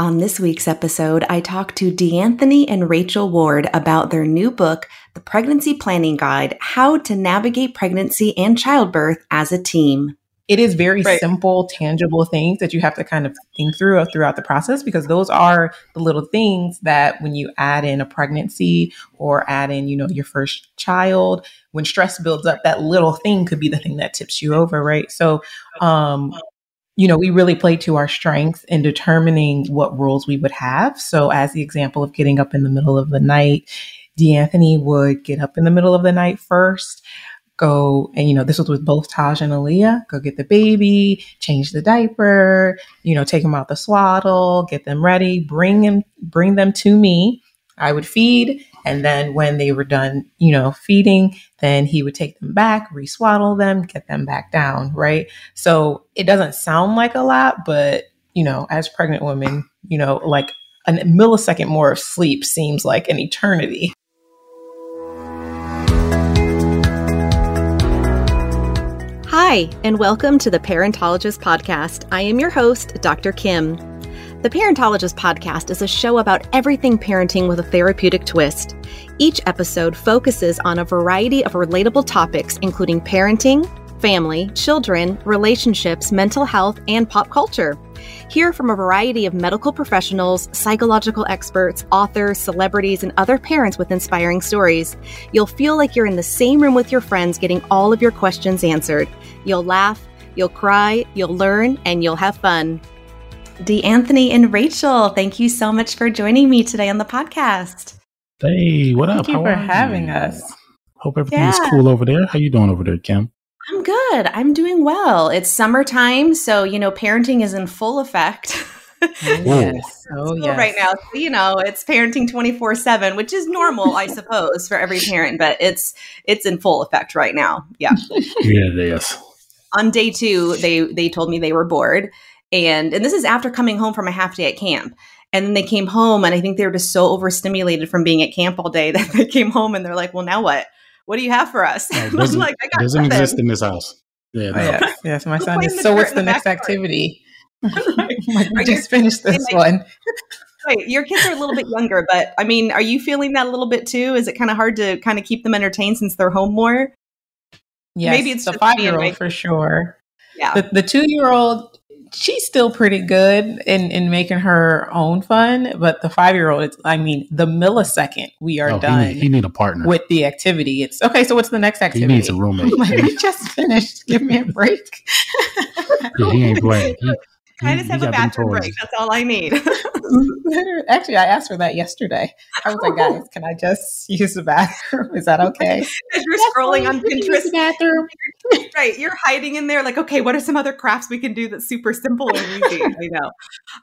On this week's episode, I talked to D'Anthony and Rachel Ward about their new book, The Pregnancy Planning Guide How to Navigate Pregnancy and Childbirth as a Team. It is very right. simple, tangible things that you have to kind of think through throughout the process because those are the little things that when you add in a pregnancy or add in, you know, your first child, when stress builds up, that little thing could be the thing that tips you over, right? So, um, you know, we really played to our strengths in determining what rules we would have. So, as the example of getting up in the middle of the night, D'Anthony would get up in the middle of the night first, go and, you know, this was with both Taj and Aaliyah, go get the baby, change the diaper, you know, take them out the swaddle, get them ready, bring them, bring them to me. I would feed. And then when they were done, you know, feeding, then he would take them back, reswaddle them, get them back down, right? So it doesn't sound like a lot, but, you know, as pregnant women, you know, like a millisecond more of sleep seems like an eternity. Hi, and welcome to the Parentologist Podcast. I am your host, Dr. Kim. The Parentologist podcast is a show about everything parenting with a therapeutic twist. Each episode focuses on a variety of relatable topics, including parenting, family, children, relationships, mental health, and pop culture. Hear from a variety of medical professionals, psychological experts, authors, celebrities, and other parents with inspiring stories. You'll feel like you're in the same room with your friends getting all of your questions answered. You'll laugh, you'll cry, you'll learn, and you'll have fun. D'Anthony and Rachel, thank you so much for joining me today on the podcast. Hey, what thank up? Thank you How for having you? us. Hope everything's yeah. cool over there. How you doing over there, Kim? I'm good. I'm doing well. It's summertime, so you know, parenting is in full effect. Oh, yes. Oh, yes. Right now, so, you know, it's parenting 24 seven, which is normal, I suppose, for every parent, but it's it's in full effect right now. Yeah. yeah, yes. On day two, they they told me they were bored and and this is after coming home from a half day at camp. And then they came home and i think they were just so overstimulated from being at camp all day that they came home and they're like well now what? What do you have for us? Oh, doesn't, like, doesn't exist in this house. Yeah, oh, no. oh, yes, yes my son is so what's the, the next activity? Like, we just finished this like, one. Right your kids are a little bit younger but i mean are you feeling that a little bit too? Is it kind of hard to kind of keep them entertained since they're home more? Yes maybe it's the five year old for sure. Yeah. The, the two year old she's still pretty good in in making her own fun but the five year old i mean the millisecond we are oh, done he need, he need, a partner. with the activity. It's okay so what's the next activity? he needs a roommate. Like, we just finished give me a break. Yeah, he ain't playing. he, I just have a bathroom break. That's all I need. Actually, I asked for that yesterday. I was like, guys, can I just use the bathroom? Is that okay? As you're that's scrolling on Pinterest, bathroom. right? You're hiding in there, like, okay, what are some other crafts we can do that's super simple and easy? I know.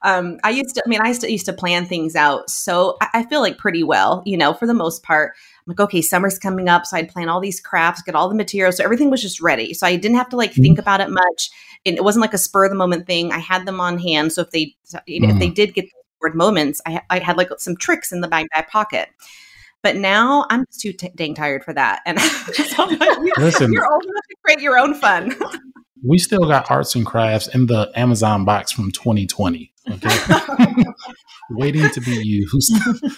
Um, I used to. I mean, I used to, used to plan things out, so I, I feel like pretty well, you know, for the most part. I'm like, okay, summer's coming up. So I'd plan all these crafts, get all the materials. So everything was just ready. So I didn't have to like mm-hmm. think about it much. And it wasn't like a spur of the moment thing. I had them on hand. So if they, you know, mm-hmm. if they mm-hmm. did get the bored moments, I, I had like some tricks in the back, back pocket. But now I'm just too t- dang tired for that. And so Listen, you're old enough to create your own fun. we still got arts and crafts in the Amazon box from 2020. Okay. waiting to be used.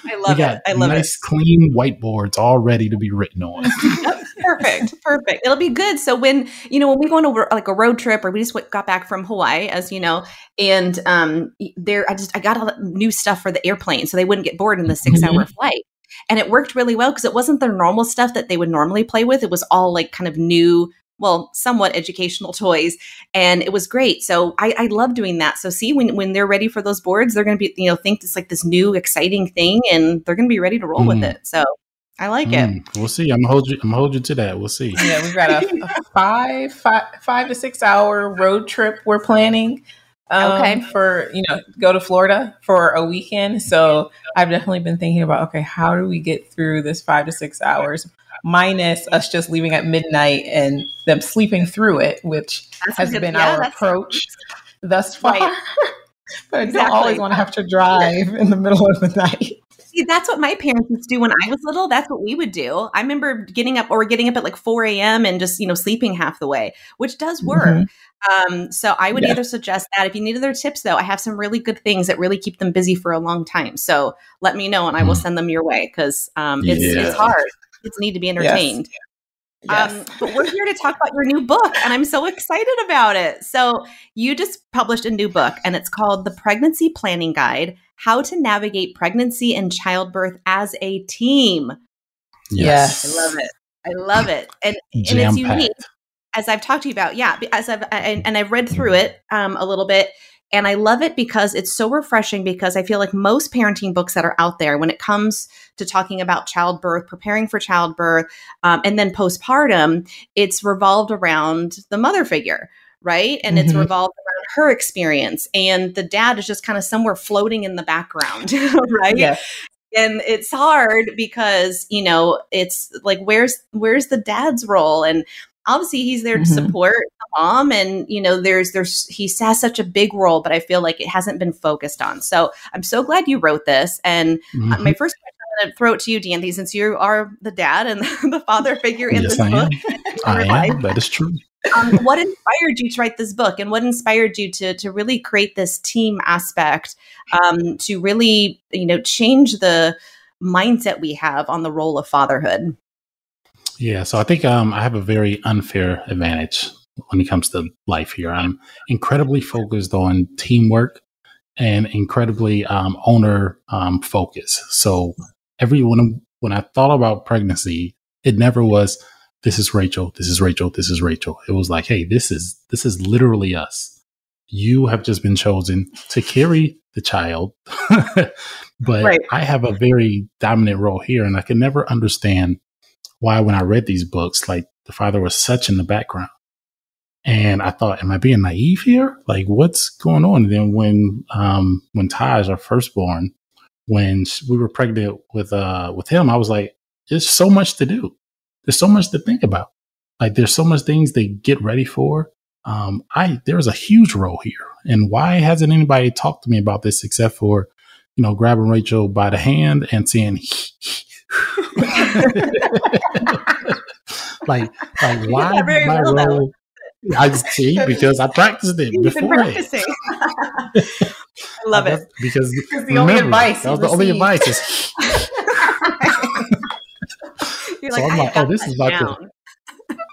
I love we got it. I love nice, it. clean whiteboards all ready to be written on. perfect, perfect. It'll be good. So when you know when we go on a, like a road trip, or we just got back from Hawaii, as you know, and um, there I just I got all new stuff for the airplane, so they wouldn't get bored in the 6 hour mm-hmm. flight. And it worked really well because it wasn't the normal stuff that they would normally play with. It was all like kind of new well, somewhat educational toys. And it was great. So I, I love doing that. So see, when, when they're ready for those boards, they're going to be, you know, think it's like this new exciting thing and they're going to be ready to roll mm. with it. So I like mm. it. We'll see. I'm hold you. I'm hold you to that. We'll see. Yeah, we've got a, a five, five, five to six hour road trip we're planning. um, Okay. for you know go to Florida for a weekend. So I've definitely been thinking about okay, how do we get through this five to six hours, minus us just leaving at midnight and them sleeping through it, which That's has good- been yeah, our that's- approach thus far. Right. but I Exactly. don't always want to have to drive in the middle of the night. See, that's what my parents used to do when I was little. That's what we would do. I remember getting up or getting up at like 4 a.m. and just, you know, sleeping half the way, which does work. Mhm. Um, so I would Yeah. either suggest that if you need other tips, though, I have some really good things that really keep them busy for a long time. So let me know and I will Mm. send them your way because um, it's, Yeah. it's hard. Kids need to be entertained. Yes. Um, but we're here to talk about your new book, and I'm so excited about it. So, you just published a new book, and it's called The Pregnancy Planning Guide How to Navigate Pregnancy and Childbirth as a Team. Yes. I love it. I love it. And, and it's unique, as I've talked to you about. Yeah, as I've, and, and I've read through it um, a little bit. And I love it because it's so refreshing because I feel like most parenting books that are out there, when it comes to talking about childbirth, preparing for childbirth, um, and then postpartum, it's revolved around the mother figure, right? And it's Mhm. revolved around her experience. And the dad is just kind of somewhere floating in the background, right? Yes. and it's hard because you know it's like where's where's the dad's role and obviously he's there to Mhm. support the mom and you know there's there's he has such a big role but i feel like it hasn't been focused on so i'm so glad you wrote this and uh, Mhm. my first question to throw it to you D'Anthony, since you are the dad and the father figure in yes, this I book am. I life. am. That is true. um, what inspired you to write this book and what inspired you to to really create this team aspect um, to really you know change the mindset we have on the role of fatherhood Yeah, so I think um, I have a very unfair advantage when it comes to life here. I'm incredibly focused on teamwork and incredibly um, owner um, focus. So every when, when I thought about pregnancy, it never was this is Rachel, this is Rachel, this is Rachel. It was like, hey, this is this is literally us. You have just been chosen to carry the child, but Right. I have a very dominant role here, and I can never understand why when I read these books, like the father was such in the background. And I thought, am I being naive here? Like, what's going on? And then when, um, when Taj, our firstborn, when we were pregnant with, uh, with him, I was like, there's so much to do. There's so much to think about. Like, there's so much things to get ready for. Um, I, there's a huge role here. And why hasn't anybody talked to me about this except for, you know, grabbing Rachel by the hand and saying, like, like why my role? I see because I practiced it You've before. practicing. I love it. because the only advice that was the only advice is You're So like, I'm like, oh, this is about to-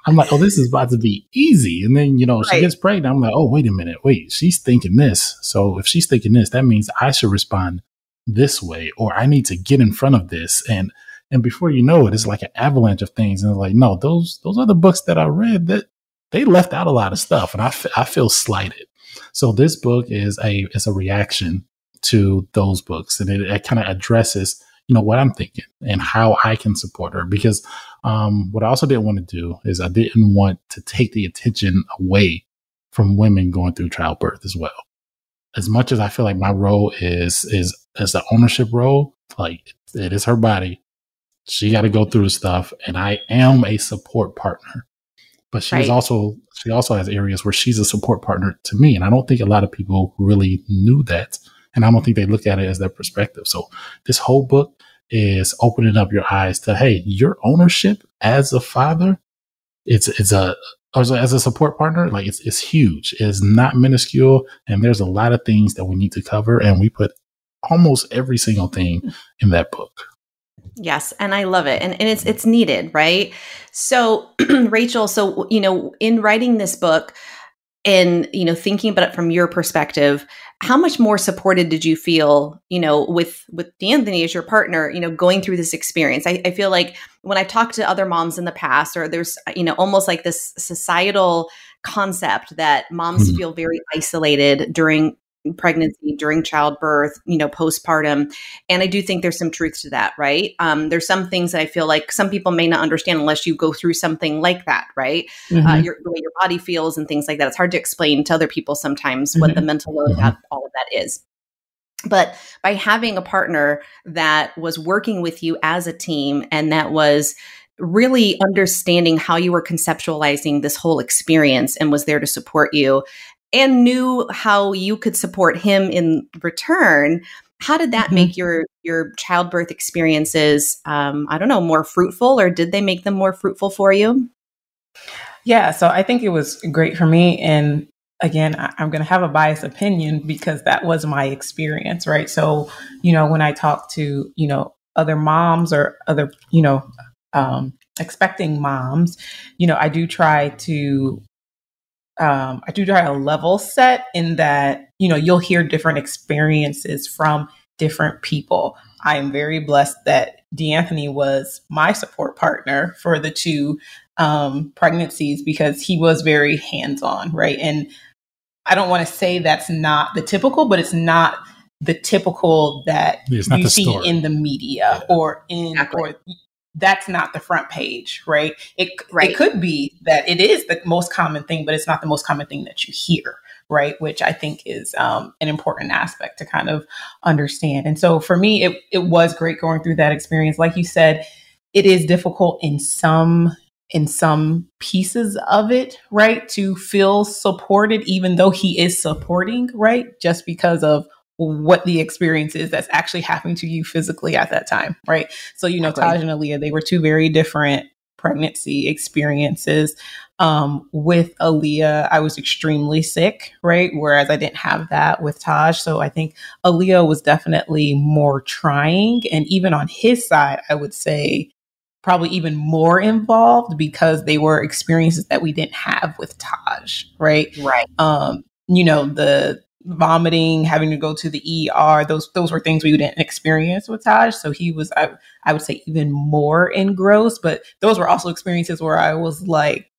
I'm like, oh, this is about to be easy. And then, you know, she gets pregnant. I'm like, oh, wait a minute. Wait, she's thinking this. So if she's thinking this, that means I should respond this way, or I need to get in front of this. And and before you know it, it's like an avalanche of things. And like, no, those those other books that I read that they left out a lot of stuff, and I, f- I feel slighted. So this book is a is a reaction to those books, and it, it kind of addresses you know what I'm thinking and how I can support her because um, what I also didn't want to do is I didn't want to take the attention away from women going through childbirth as well. As much as I feel like my role is is as the ownership role, like it is her body. She got to go through stuff, and I am a support partner. But she's Right. also she also has areas where she's a support partner to me, and I don't think a lot of people really knew that, and I don't think they look at it as their perspective. So this whole book is opening up your eyes to hey, your ownership as a father, it's it's a or as a- as a support partner, like it's it's huge. It's not minuscule, and there's a lot of things that we need to cover, and we put almost every single thing in that book. Yes, and I love it. And, and it's it's needed, right? So Rachel, so you know, in writing this book and you know, thinking about it from your perspective, how much more supported did you feel, you know, with with D'Anthony as your partner, you know, going through this experience? I, I feel like when I've talked to other moms in the past, or there's you know, almost like this societal concept that moms Mhm. feel very isolated during pregnancy, during childbirth, you know, postpartum. And I do think there's some truth to that, right? Um, there's some things that I feel like some people may not understand unless you go through something like that, right? Uh, mm-hmm. Uh, your, the way your body feels and things like that. It's hard to explain to other people sometimes mm-hmm. what the mental load mm-hmm. of all of that is. But by having a partner that was working with you as a team and that was really understanding how you were conceptualizing this whole experience and was there to support you and knew how you could support him in return how did that mm-hmm. make your your childbirth experiences um, i don't know more fruitful or did they make them more fruitful for you yeah so i think it was great for me and again I, i'm going to have a biased opinion because that was my experience right so you know when i talk to you know other moms or other you know um, expecting moms, you know, I do try to um, I do try to level set in that, you know, you'll hear different experiences from different people. I am very blessed that D'Anthony was my support partner for the two um, pregnancies because he was very hands on, right? And I don't want to say that's not the typical, but it's not the typical that you see story. in the media yeah. or in exactly. or that's not the front page, right? It right. it could be that it is the most common thing, but it's not the most common thing that you hear, right? Which I think is um, an important aspect to kind of understand. And so for me, it it was great going through that experience. Like you said, it is difficult in some in some pieces of it, right? To feel supported, even though he is supporting, right? Just because of what the experience is that's actually happening to you physically at that time, right? So, you know, Taj and Aaliyah, they were two very different pregnancy experiences. Um, with Aaliyah, I was extremely sick, right? Whereas I didn't have that with Taj. So I think Aaliyah was definitely more trying. And even on his side, I would say probably even more involved because they were experiences that we didn't have with Taj, right? Right. Um, you know, the vomiting, having to go to the ER. Those those were things we didn't experience with Taj. So he was, I, I would say, even more engrossed. But those were also experiences where I was like,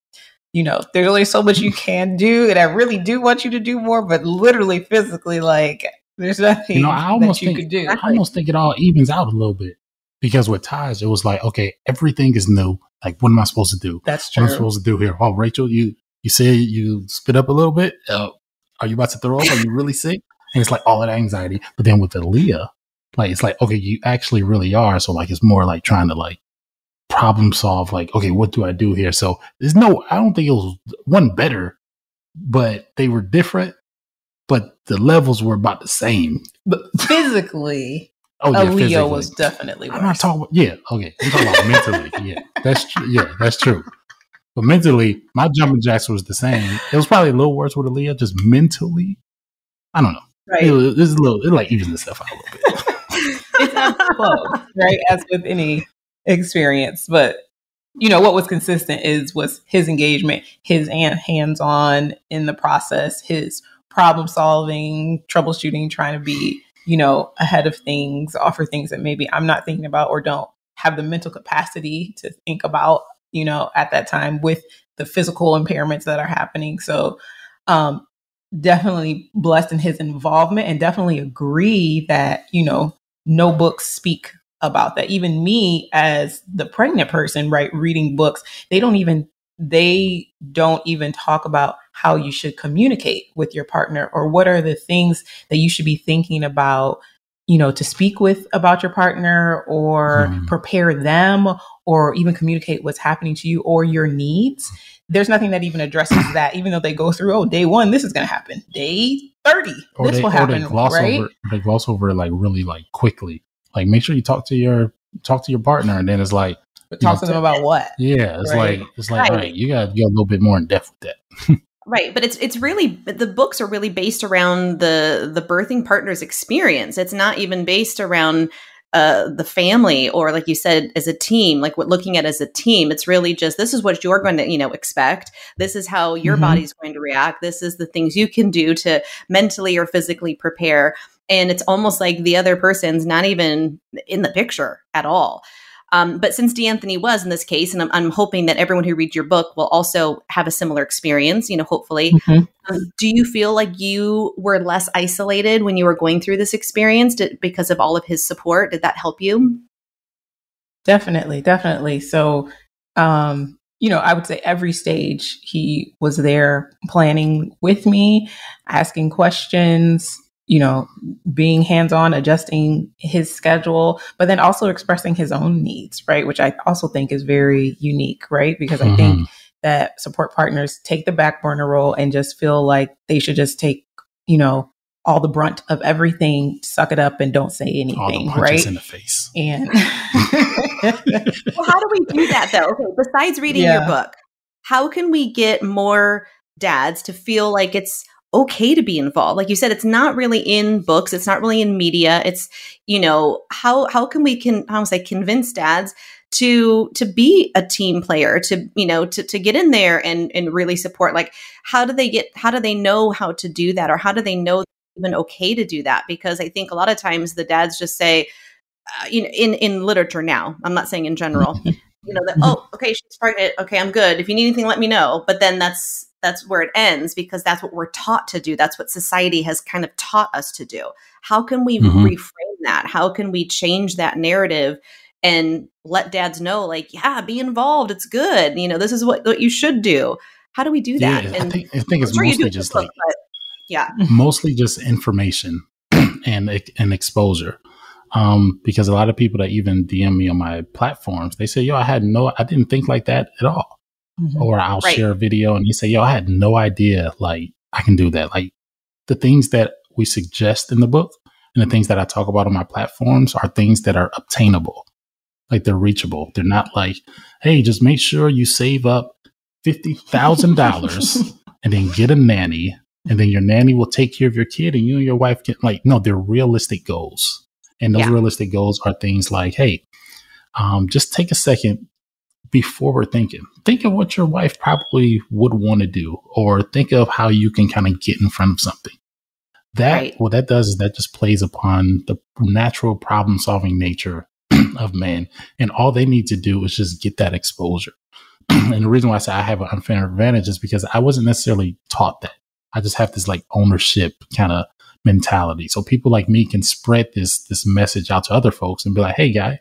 you know, there's only so much you can do, and I really do want you to do more. But literally, physically, like, there's nothing you know, I almost that you think, could do. I almost think it all evens out a little bit because with Taj, it was like, okay, everything is new. Like, what am I supposed to do? That's true. What am I supposed to do here? Oh, Rachel, you you say you spit up a little bit. Uh, are you about to throw up? Are you really sick? And it's like all that anxiety. But then with Aaliyah, like it's like, okay, you actually really are. So like it's more like trying to like problem solve, like, okay, what do I do here? So there's no, I don't think it was one better, but they were different, but the levels were about the same. But physically, oh, yeah, Aaliyah physically. was definitely worse. I'm not talking about, yeah, okay. I'm talking about mentally. Yeah, that's true. Yeah, that's true. But mentally, my jumping jacks was the same. It was probably a little worse with Aaliyah, just mentally. I don't know. Right. It, was, a little, it like evens itself out a little bit. it's close, right? As with any experience. But, you know, what was consistent is was his engagement, his hands on in the process, his problem solving, troubleshooting, trying to be, you know, ahead of things, offer things that maybe I'm not thinking about or don't have the mental capacity to think about you know, at that time with the physical impairments that are happening. So, um, definitely blessed in his involvement and definitely agree that, you know, no books speak about that. Even me as the pregnant person, right, reading books, they don't even they don't even talk about how you should communicate with your partner or what are the things that you should be thinking about you know, to speak with about your partner or mm. prepare them or even communicate what's happening to you or your needs. There's nothing that even addresses that, even though they go through, oh, day one, this is going to happen. Day 30, or this they, will happen. They gloss, right? over, they gloss over like really like quickly. Like make sure you talk to your, talk to your partner and then it's like, but talk know, to them about what? Yeah. It's right? like, it's like, right. right, you got to go a little bit more in depth with that. Right, but it's it's really the books are really based around the the birthing partner's experience. It's not even based around uh, the family or like you said as a team like what looking at as a team it's really just this is what you're going to you know expect. This is how your mm-hmm. body's going to react. This is the things you can do to mentally or physically prepare. And it's almost like the other person's not even in the picture at all Um, but since D'Anthony was in this case, and I'm, I'm, hoping that everyone who reads your book will also have a similar experience, you know, hopefully. Mm-hmm. Um, do you feel like you were less isolated when you were going through this experience did, because of all of his support? Did that help you? Definitely, definitely. So, um, you know, I would say every stage he was there planning with me, asking questions, you know, being hands on, adjusting his schedule, but then also expressing his own needs, right? Which I also think is very unique, right? Because mm-hmm. I think mm-hmm. that support partners take the back burner role and just feel like they should just take, you know, all the brunt of everything, suck it up and don't say anything, right? In the face. And well, how do we do that though? Okay, besides reading yeah. your book, how can we get more dads to feel like it's okay to be involved. Like you said it's not really in books it's not really in media it's you know how how can we can how say convince dads to to be a team player to you know to, to get in there and and really support? Like how do they get how do they know how to do that or how do they know it's even okay to do that? Because i think a lot of times the dads just say uh, you know in in literature now i'm not saying in general you know that oh okay she's pregnant okay i'm good if you need anything let me know but then that's that's where it ends because that's what we're taught to do. That's what society has kind of taught us to do. How can we mm-hmm. reframe that? How can we change that narrative and let dads know, like, yeah, be involved. It's good. You know, this is what, what you should do. How do we do that? Yeah, I think, I think it's mostly just book, like, yeah, mostly just information and and exposure. Um, because a lot of people that even DM me on my platforms, they say, "Yo, I had no, I didn't think like that at all." Mm-hmm. or I'll right. share a video and you say, yo, I had no idea like I can do that. Like the things that we suggest in the book and the things that I talk about on my platforms are things that are obtainable. Like they're reachable. They're not like, hey, just make sure you save up $50,000 and then get a nanny and then your nanny will take care of your kid and you and your wife can like, no, they're realistic goals. And those yeah. realistic goals are things like, hey, um, just take a second before we're thinking. Think of what your wife probably would want to do, or think of how you can kind of get in front of something. That right. what that does is that just plays upon the natural problem solving nature of men, and all they need to do is just get that exposure. and the reason why I say I have an unfair advantage is because I wasn't necessarily taught that. I just have this like ownership kind of mentality. So people like me can spread this this message out to other folks and be like, "Hey, guy,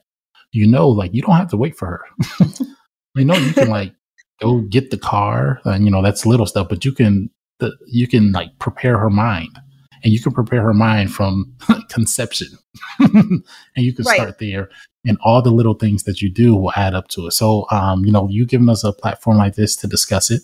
you know, like you don't have to wait for her. I know you can like go get the car and you know that's little stuff, but you can the, you can like prepare her mind and you can prepare her mind from conception and you can right. start there and all the little things that you do will add up to it. So, um, you know, you giving us a platform like this to discuss it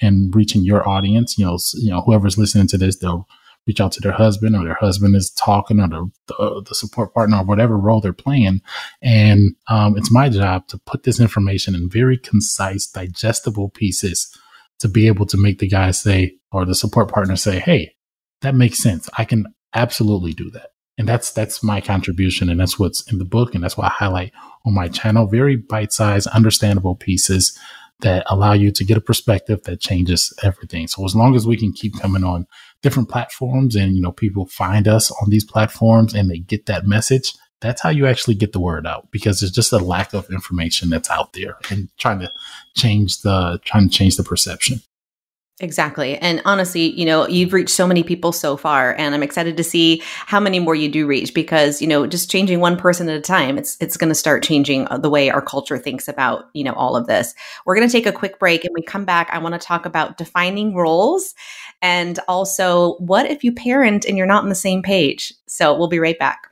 and reaching your audience, you know, you know, whoever's listening to this, they'll reach out to their husband or their husband is talking or the, the, the support partner or whatever role they're playing. And um, it's my job to put this information in very concise, digestible pieces to be able to make the guy say, or the support partner say, Hey, that makes sense. I can absolutely do that. And that's, that's my contribution. And that's what's in the book. And that's why I highlight on my channel, very bite sized, understandable pieces that allow you to get a perspective that changes everything. So as long as we can keep coming on different platforms and, you know, people find us on these platforms and they get that message, that's how you actually get the word out because there's just a lack of information that's out there and trying to change the, trying to change the perception. Exactly. And honestly, you know, you've reached so many people so far and I'm excited to see how many more you do reach because, you know, just changing one person at a time, it's it's going to start changing uh, the way our culture thinks about, you know, all of this. We're going to take a quick break and we come back I want to talk about defining roles and also what if you parent and you're not on the same page. So, we'll be right back.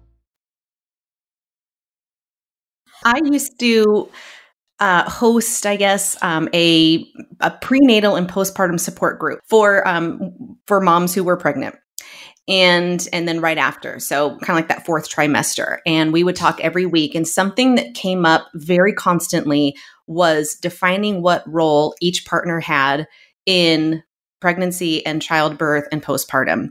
I used to uh, host, I guess, um, a, a prenatal and postpartum support group for um, for moms who were pregnant. and and then right after so kind of like that fourth trimester and we would talk every week and something that came up very constantly was defining what role each partner had in pregnancy and childbirth and postpartum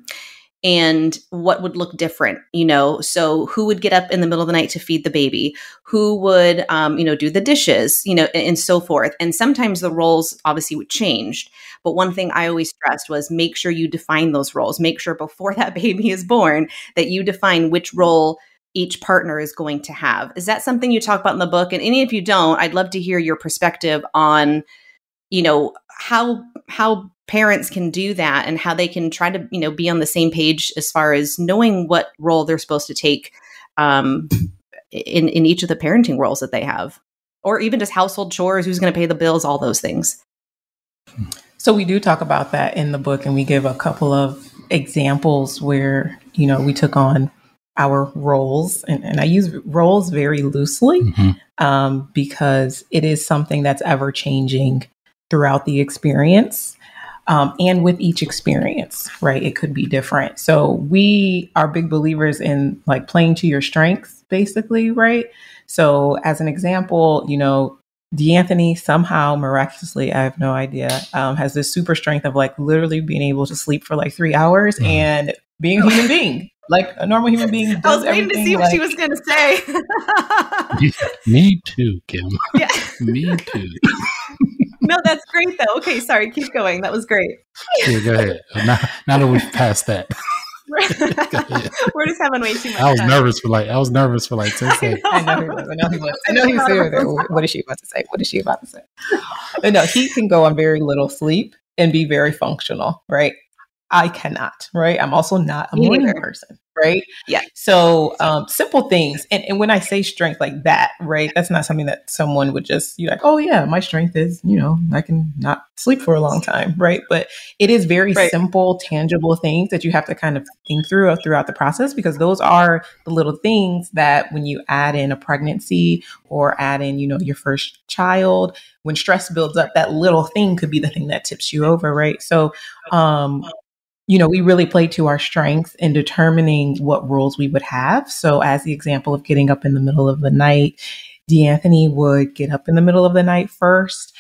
and what would look different you know? So who would get up in the middle of the night to feed the baby? Who would um, you know do the dishes you know and, and so forth? And sometimes the roles obviously would change but one thing i always stressed was make sure you define those roles. Make sure before that baby is born that you define which role each partner is going to have. Is that something you talk about in the book? And any of you don't i'd love to hear your perspective on you know how how parents can do that and how they can try to you know be on the same page as far as knowing what role they're supposed to take um, in in each of the parenting roles that they have or even just household chores who's going to pay the bills all those things so we do talk about that in the book and we give a couple of examples where you know we took on our roles and, and i use roles very loosely mm-hmm. um, because it is something that's ever changing throughout the experience um, and with each experience, right? It could be different. So we are big believers in like playing to your strengths, basically, right? So as an example, you know, D'Anthony somehow miraculously, I have no idea, um, has this super strength of like literally being able to sleep for like three hours mm. and being a human being, like a normal human being. I was waiting to see what she was going to say. Me too, Kim. Yeah. Me too no, that's great though. Okay, sorry, keep going. That was great. Yeah, go ahead. Now, now that we've passed that. We're just having way too much. I was time. nervous for like I was nervous for like ten seconds. I know he was. I know he was. I know he was there. What is she about to say? What is she about to say? But no, he can go on very little sleep and be very functional, right? I cannot, right? I'm also not a morning person right? Yeah. So um, simple things, and, and when I say strength like that, right, that's not something that someone would just you like. Oh yeah, my strength is you know I can not sleep for a long time, right? But it is very right. simple, tangible things that you have to kind of think through throughout the process because those are the little things that when you add in a pregnancy or add in you know your first child, when stress builds up, that little thing could be the thing that tips you over, right? So um you know, we really played to our strengths in determining what roles we would have. So, as the example of getting up in the middle of the night, D'Anthony would get up in the middle of the night first,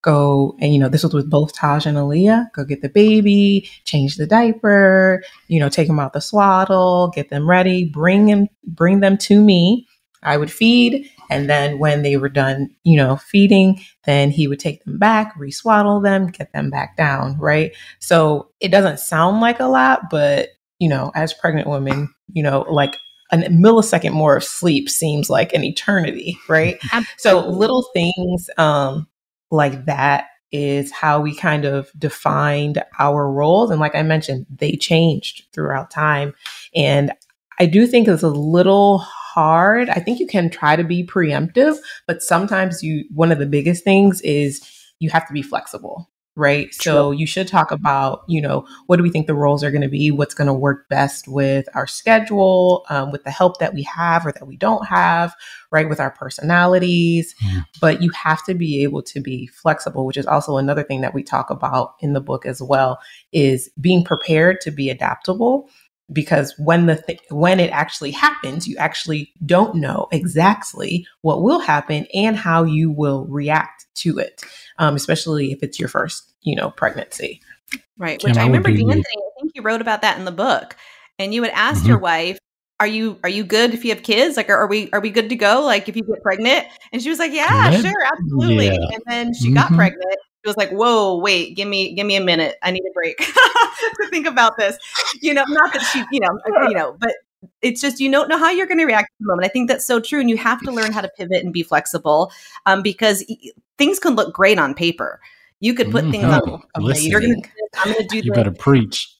go and you know this was with both Taj and Aaliyah. Go get the baby, change the diaper, you know, take them out the swaddle, get them ready, bring them, bring them to me. I would feed, and then when they were done, you know, feeding, then he would take them back, reswaddle them, get them back down, right? So it doesn't sound like a lot, but, you know, as pregnant women, you know, like a millisecond more of sleep seems like an eternity, right? so little things um, like that is how we kind of defined our roles. And like I mentioned, they changed throughout time. And I do think it's a little hard. I think you can try to be preemptive, but sometimes you, one of the biggest things is you have to be flexible, right? True. So you should talk about, you know, what do we think the roles are going to be? What's going to work best with our schedule, um, with the help that we have or that we don't have, right? With our personalities. Yeah. But you have to be able to be flexible, which is also another thing that we talk about in the book as well, is being prepared to be adaptable because when the th- when it actually happens you actually don't know exactly what will happen and how you will react to it um, especially if it's your first you know pregnancy. Right which i remember D'Anthony, i think you wrote about that in the book and you would ask mm-hmm. your wife are you are you good if you have kids? Like are, are, we are we good to go? Like if you get pregnant? And she was like yeah sure absolutely. Yeah. and then she mm-hmm. got pregnant it was like, whoa, wait, give me, give me a minute. I need a break to think about this. You know, not that she, you know, you know, but it's just you don't know how you're going to react to the moment. I think that's so true, and you have to learn how to pivot and be flexible um, because things can look great on paper. You could put mm, things on. Okay, you're gonna, I'm going to do. You this. better preach.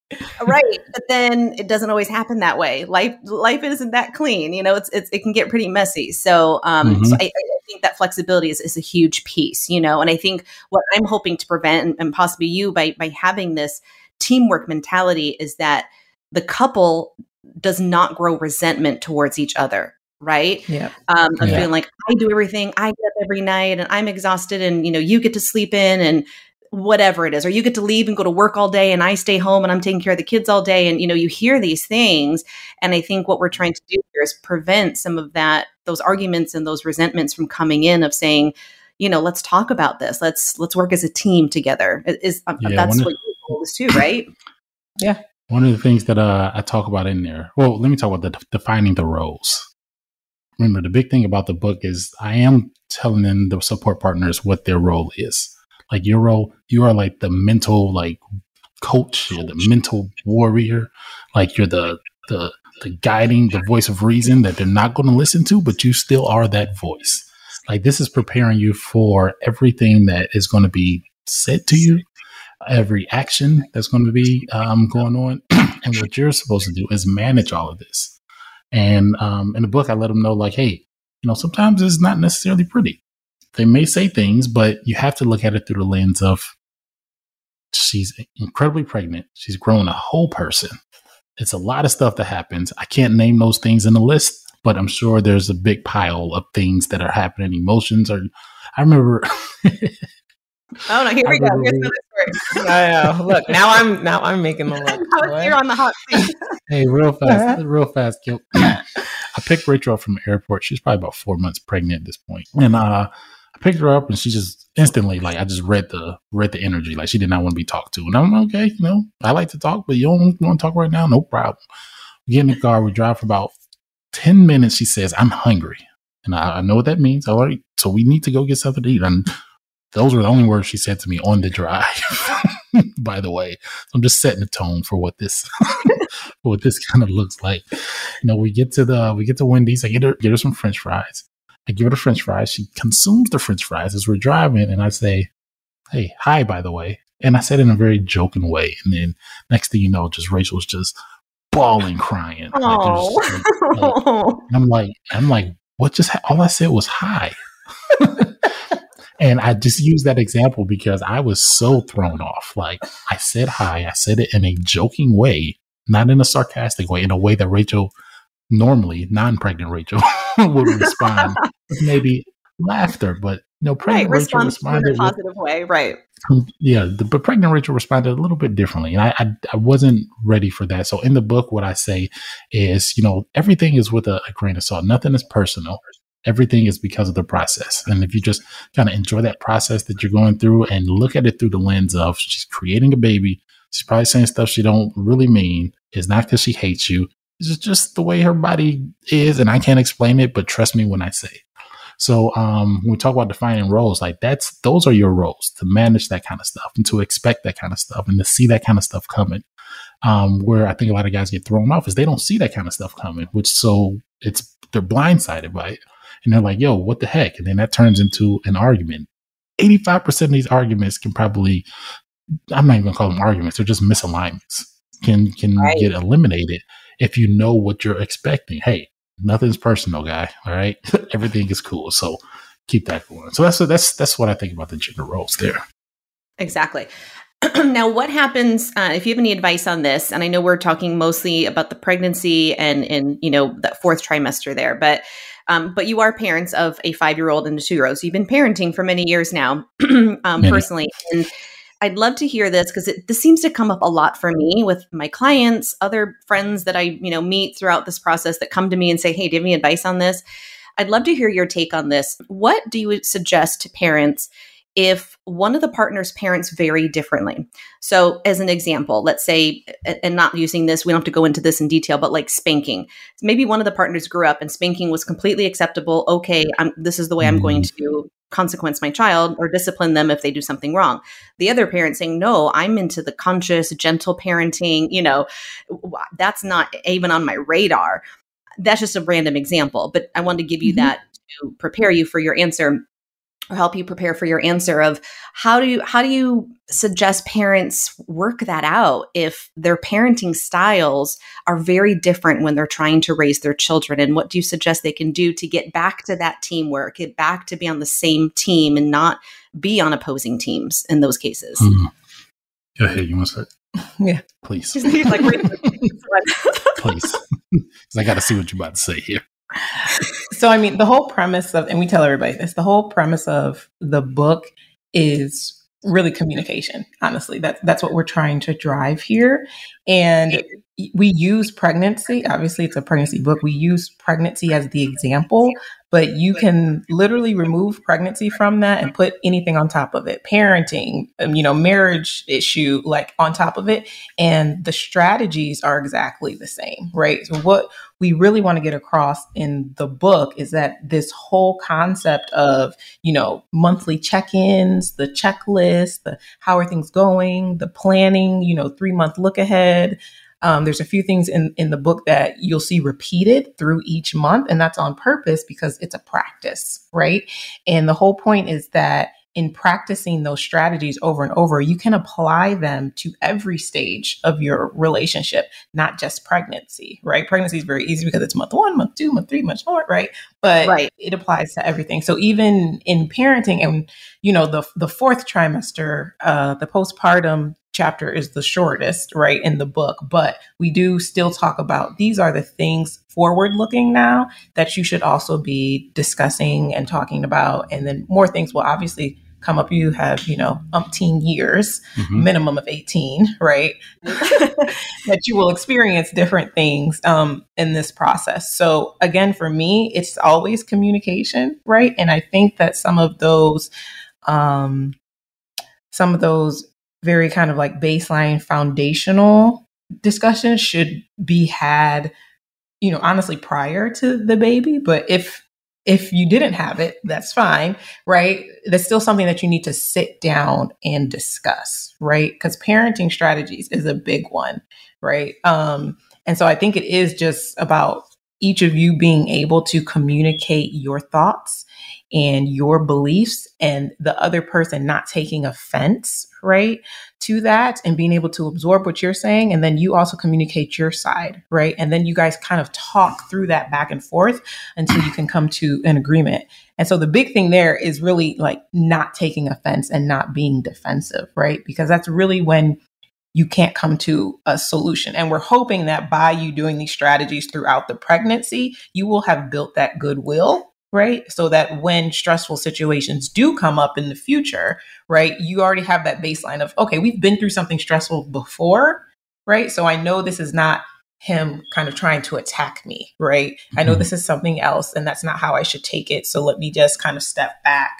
Right, but then it doesn't always happen that way. Life, life isn't that clean. You know, it's, it's it can get pretty messy. So, um, mm-hmm. so I, I, think that flexibility is, is a huge piece. You know, and I think what I'm hoping to prevent, and, and possibly you, by by having this teamwork mentality, is that the couple does not grow resentment towards each other right? Yeah. Um, of yeah. feeling like I do everything, I get up every night and I'm exhausted and, you know, you get to sleep in and whatever it is or you get to leave and go to work all day and i stay home and i'm taking care of the kids all day. And you know you hear these things. And i think what we're trying to do here is prevent some of that those arguments and those resentments from coming in of saying you know let's talk about this. Let's let's work as a team together. Is um, yeah, that's what your goal is too right? Yeah. One of the things that uh, i talk about in there well let me talk about the defining the roles. Remember the big thing about the book is i am telling them the support partners what their role is like your role, you are like the mental like coach, you're the mental warrior, like you're the the the guiding, the voice of reason that they're not going to listen to, but you still are that voice. Like this is preparing you for everything that is going to be said to you, every action that's going to be um, going on, and what you're supposed to do is manage all of this. And um, in the book, I let them know, like, hey, you know, sometimes it's not necessarily pretty they may say things, but you have to look at it through the lens of she's incredibly pregnant. She's grown a whole person. It's a lot of stuff that happens. I can't name those things in the list, but I'm sure there's a big pile of things that are happening, emotions. Or I remember. oh no! Here we go. Here's another story. I know. Look, now I'm now I'm making the list. You're on the hot seat. hey, real fast, real fast, Gil. I picked Rachel up from the airport. She's probably about four months pregnant at this point, and uh, I picked her up and she just instantly like I just read the read the energy. Like she did not want to be talked to. And I'm okay you know I like to talk but you don't want to talk right now? No problem. We get in the car we drive for about 10 minutes. She says I'm hungry. And I, I know what that means. All right so we need to go get something to eat. And those were the only words she said to me on the drive by the way. So I'm just setting the tone for what this what this kind of looks like. You know we get to the we get to Wendy's I get her get her some french fries I give her the french fries. She consumes the french fries as we're driving. And I say, Hey, hi, by the way. And I said in a very joking way. And then next thing you know, just Rachel's just bawling, crying. Like, oh. like, like, I'm like, I'm like, what just, ha-? all I said was hi. and I just use that example because I was so thrown off. Like I said hi, I said it in a joking way, not in a sarcastic way, in a way that Rachel normally non-pregnant Rachel would respond with maybe laughter, but no, pregnant right, Rachel responded in a positive with, way, right? Yeah, the, but pregnant Rachel responded a little bit differently, and I, I, I wasn't ready for that. So in the book, what I say is, you know, everything is with a, a grain of salt. Nothing is personal. Everything is because of the process. And if you just kind of enjoy that process that you're going through and look at it through the lens of she's creating a baby, she's probably saying stuff she don't really mean. It's not because she hates you. It's just the way her body is, and I can't explain it, but trust me when I say. So um, when we talk about defining roles, like that's those are your roles to manage that kind of stuff and to expect that kind of stuff and to see that kind of stuff coming. Um, where I think a lot of guys get thrown off is they don't see that kind of stuff coming, which so it's they're blindsided by it. And they're like, yo, what the heck? And then that turns into an argument. 85% of these arguments can probably, I'm not even gonna call them arguments, they're just misalignments, can can right. get eliminated if you know what you're expecting. Hey, nothing's personal, guy. All right, everything is cool. So keep that going. So that's that's that's what I think about the gender roles there. Exactly. now, what happens uh, if you have any advice on this? And I know we're talking mostly about the pregnancy and and you know that fourth trimester there, but um, but you are parents of a five year old and a two year old, so you've been parenting for many years now, um, personally. And I'd love to hear this because this seems to come up a lot for me with my clients, other friends that I, you know, meet throughout this process that come to me and say, "Hey, do you have any advice on this?" I'd love to hear your take on this. What do you suggest to parents if one of the partner's parents vary differently? So, as an example, let's say, and not using this, we don't have to go into this in detail, but like spanking. Maybe one of the partners grew up and spanking was completely acceptable. Okay, I'm, this is the way I'm going mm. to consequence my child or discipline them if they do something wrong. The other parent saying, no, I'm into the conscious, gentle parenting, you know, that's not even on my radar. That's just a random example, but I wanted to give you mm-hmm. that to prepare you for your answer or help you prepare for your answer of how do you how do you suggest parents work that out if their parenting styles are very different when they're trying to raise their children and what do you suggest they can do to get back to that teamwork get back to be on the same team and not be on opposing teams in those cases mm. go ahead you want to start yeah please please because i got to see what you're about to say here so I mean, the whole premise of, and we tell everybody this, the whole premise of the book is really communication honestly. That's that's what we're trying to drive here. And we use pregnancy obviously it's a pregnancy book. We use pregnancy as the example but you can literally remove pregnancy from that and put anything on top of it. Parenting um, you know marriage issue like on top of it. And the strategies are exactly the same right? So what we really want to get across in the book is that this whole concept of you know monthly check-ins the checklist the how are things going the planning you know three month look ahead um, there's a few things in, in the book that you'll see repeated through each month, and that's on purpose because it's a practice, right? And the whole point is that in practicing those strategies over and over, you can apply them to every stage of your relationship, not just pregnancy, right? Pregnancy is very easy because it's month one, month two, month three, month four, right? But right. it applies to everything. So even in parenting and, you know, the, the fourth trimester, uh, the postpartum chapter is the shortest, right, in the book, but we do still talk about these are the things forward looking now that you should also be discussing and talking about. And then more things will obviously come up. You have, you know, umpteen years, mm-hmm. minimum of 18, right? that you will experience different things um, in this process. So, again, for me, it's always communication, right? And I think that some of those, um, some of those very kind of like baseline foundational discussions should be had you know honestly prior to the baby but if if you didn't have it that's fine right? That's still something that you need to sit down and discuss right? Because parenting strategies is a big one right? Um and so i think it is just about each of you being able to communicate your thoughts and your beliefs and the other person not taking offense, right, to that and being able to absorb what you're saying. And then you also communicate your side, right? And then you guys kind of talk through that back and forth until you can come to an agreement. And so the big thing there is really like not taking offense and not being defensive, right? Because that's really when you can't come to a solution. And we're hoping that by you doing these strategies throughout the pregnancy, you will have built that goodwill right? So that when stressful situations do come up in the future, right, you already have that baseline of, okay, we've been through something stressful before, right? So I know this is not him kind of trying to attack me, right? Mm-hmm. I know mm-hmm. this is something else and that's not how I should take it. So let me just kind of step back,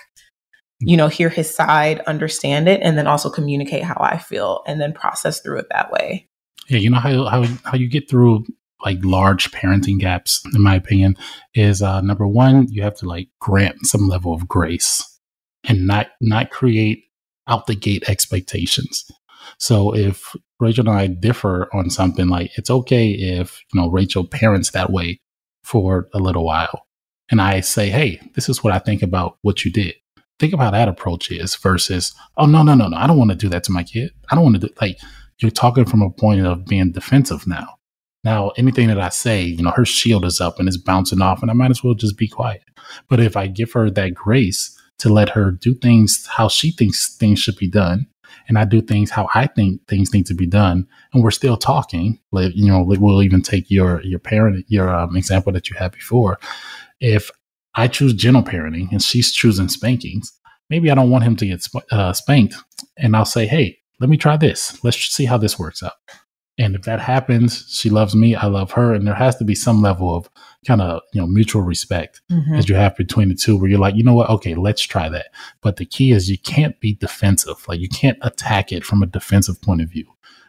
you know, hear his side, understand it, and then also communicate how I feel and then process through it that way. Yeah, you know how how how you get through like large parenting gaps, in my opinion, is uh, number one, you have to like grant some level of grace and not not create out the gate expectations. So if Rachel and I differ on something, like it's okay if you know Rachel parents that way for a little while, and I say, hey, this is what I think about what you did. Think about that approach is versus, oh no no no no, I don't want to do that to my kid. I don't want to do like you're talking from a point of being defensive now. Now, anything that I say, you know, her shield is up and it's bouncing off, and I might as well just be quiet. But if I give her that grace to let her do things how she thinks things should be done, and I do things how I think things need to be done, and we're still talking, like, you know, we'll even take your your parent your um, example that you had before. If I choose gentle parenting and she's choosing spankings, maybe I don't want him to get sp- uh, spanked, and I'll say, hey, let me try this. Let's see how this works out. And if that happens, she loves me, I love her, and there has to be some level of kind of you know mutual respect mm-hmm. as you have between the two, where you're like, you know what, okay, let's try that. But the key is you can't be defensive, like you can't attack it from a defensive point of view.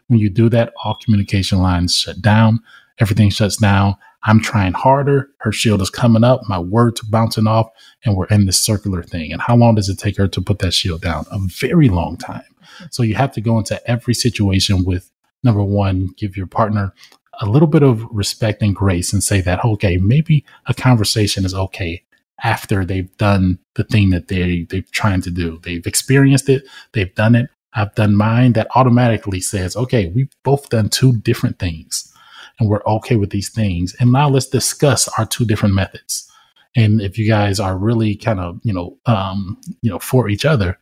When you do that, all communication lines shut down, everything shuts down. I'm trying harder. Her shield is coming up. My words are bouncing off, and we're in this circular thing. And how long does it take her to put that shield down? A very long time. So you have to go into every situation with number one, give your partner a little bit of respect and grace and say that, okay, maybe a conversation is okay after they've done the thing that they, they're trying to do. They've experienced it, they've done it. I've done mine. That automatically says, okay, we've both done two different things and we're okay with these things. And now let's discuss our two different methods. And if you guys are really kind of, you know, um, you know, for each other,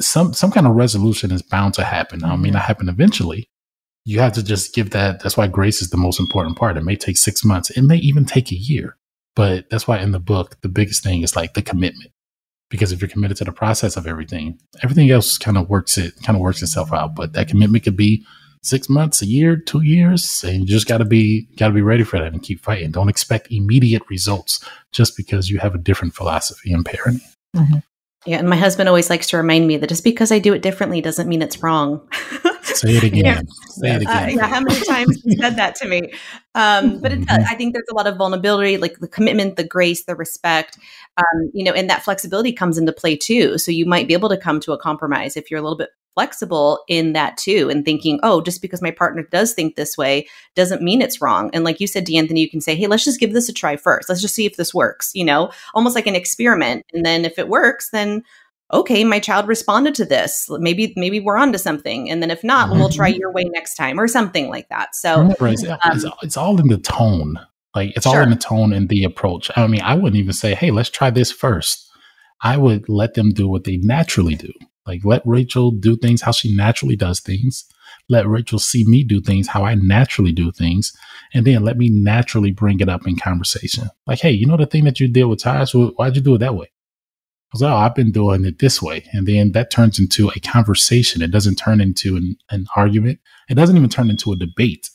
some some kind of resolution is bound to happen. I mean, it happen eventually, you have to just give that. That's why grace is the most important part. It may take six months, it may even take a year. But that's why in the book, the biggest thing is like the commitment. because if you're committed to the process of everything, everything else kind of works it kind of works itself out. But that commitment could be six months, a year, two years, and you just got to be got to be ready for that and keep fighting. Don't expect immediate results just because you have a different philosophy in parenting. Mm-hmm. Yeah, and my husband always likes to remind me that just because I do it differently doesn't mean it's wrong. Say it again. yeah. Say it again. Uh, yeah, how many times you said that to me? Um, but mm-hmm. I think there's a lot of vulnerability, like the commitment, the grace, the respect, um, you know, and that flexibility comes into play too. So you might be able to come to a compromise if you're a little bit flexible in that too and thinking oh just because my partner does think this way doesn't mean it's wrong and like you said d'anthony you can say hey let's just give this a try first let's just see if this works you know almost like an experiment and then if it works then okay, my child responded to this. Maybe maybe we're on to something. And then if not, mm-hmm. we'll try mm-hmm. your way next time or something like that. So it's, um, it's, it's, all in the tone. Like it's sure. all in the tone and the approach. I mean, I wouldn't even say, hey, let's try this first. I would let them do what they naturally do. Like let Rachel do things how she naturally does things. Let Rachel see me do things how I naturally do things. And then let me naturally bring it up in conversation. Like, hey, you know the thing that you did with Tyus? Why'd you do it that way? Was, oh, I've been doing it this way. And then that turns into a conversation. It doesn't turn into an, an argument. It doesn't even turn into a debate.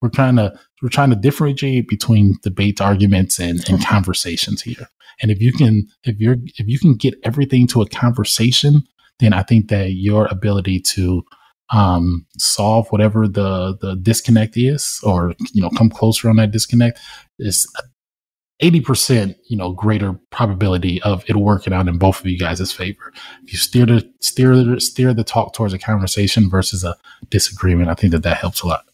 We're trying to we're trying to differentiate between debate arguments and, and conversations here. And if you can if you're if you can get everything to a conversation, then I think that your ability to um, solve whatever the the disconnect is, or you know, come closer on that disconnect, is 80%, you know, greater probability of it working out in both of you guys' favor. If you steer the, steer the, steer the talk towards a conversation versus a disagreement, I think that that helps a lot.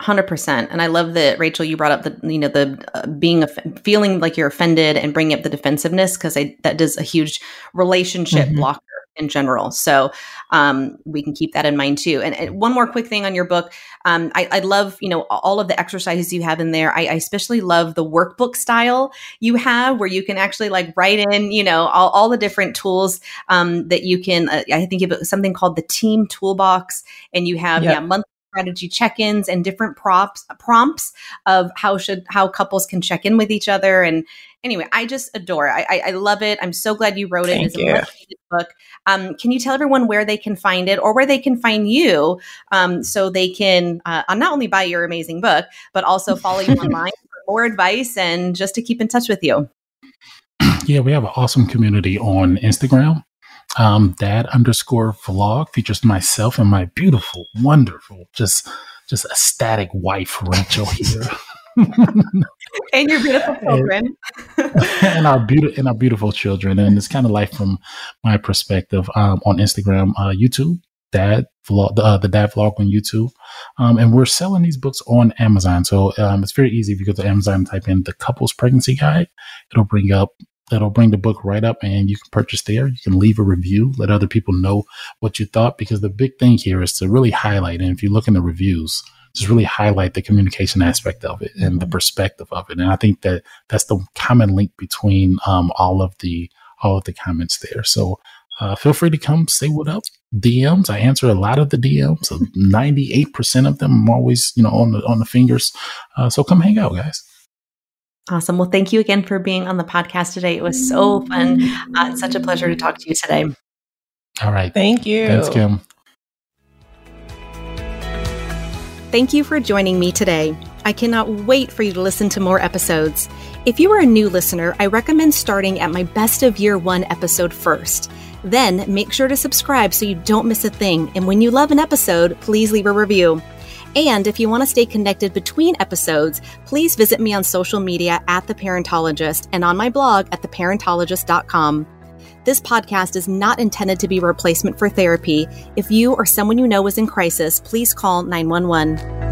100% and i love that rachel you brought up the you know the uh, being feeling like you're offended and bringing up the defensiveness because that does a huge relationship mm-hmm. blocker in general. So um, we can keep that in mind too. And, and one more quick thing on your book, um, I, I, love you know all of the exercises you have in there. I, I, especially love the workbook style you have, where you can actually like write in you know all, all the different tools um, that you can. Uh, I think of something called the Team Toolbox, and you have yep. yeah monthly strategy check-ins and different props prompts of how should how couples can check in with each other and anyway i just adore it. I, I love it. I'm so glad you wrote it. Thank it's a much book. Um, can you tell everyone where they can find it or where they can find you um, so they can uh, not only buy your amazing book but also follow you online for more advice and just to keep in touch with you? Yeah we have an awesome community on instagram. Um, dad underscore vlog features myself and my beautiful, wonderful, just just ecstatic wife Rachel here. and your beautiful children. and, our beautiful and our beautiful children. And it's kind of like from my perspective um, on Instagram, uh, YouTube, dad vlog, the, uh, the dad vlog on YouTube. Um, and we're selling these books on Amazon. So um, it's very easy if you go to Amazon and type in the couples pregnancy guide, it'll bring up that'll bring the book right up and you can purchase there. You can leave a review, let other people know what you thought, because the big thing here is to really highlight. And if you look in the reviews, just really highlight the communication aspect of it and the perspective of it. And I think that that's the common link between um, all of the all of the comments there. So uh, feel free to come say what up. DMs. I answer a lot of the DMs. So 98% of them I'm always, you know, on the on the fingers. Uh, so come hang out, guys. Awesome. Well, thank you again for being on the podcast today. It was so fun. Uh, it's such a pleasure to talk to you today. All right. Thank you. Thanks, Kim. Thank you for joining me today. I cannot wait for you to listen to more episodes. If you are a new listener, I recommend starting at my best of year one episode first. Then make sure to subscribe so you don't miss a thing. And when you love an episode, please leave a review. And if you want to stay connected between episodes, please visit me on social media at The Parentologist and on my blog at theparentologist.com. This podcast is not intended to be a replacement for therapy. If you or someone you know is in crisis, please call 911.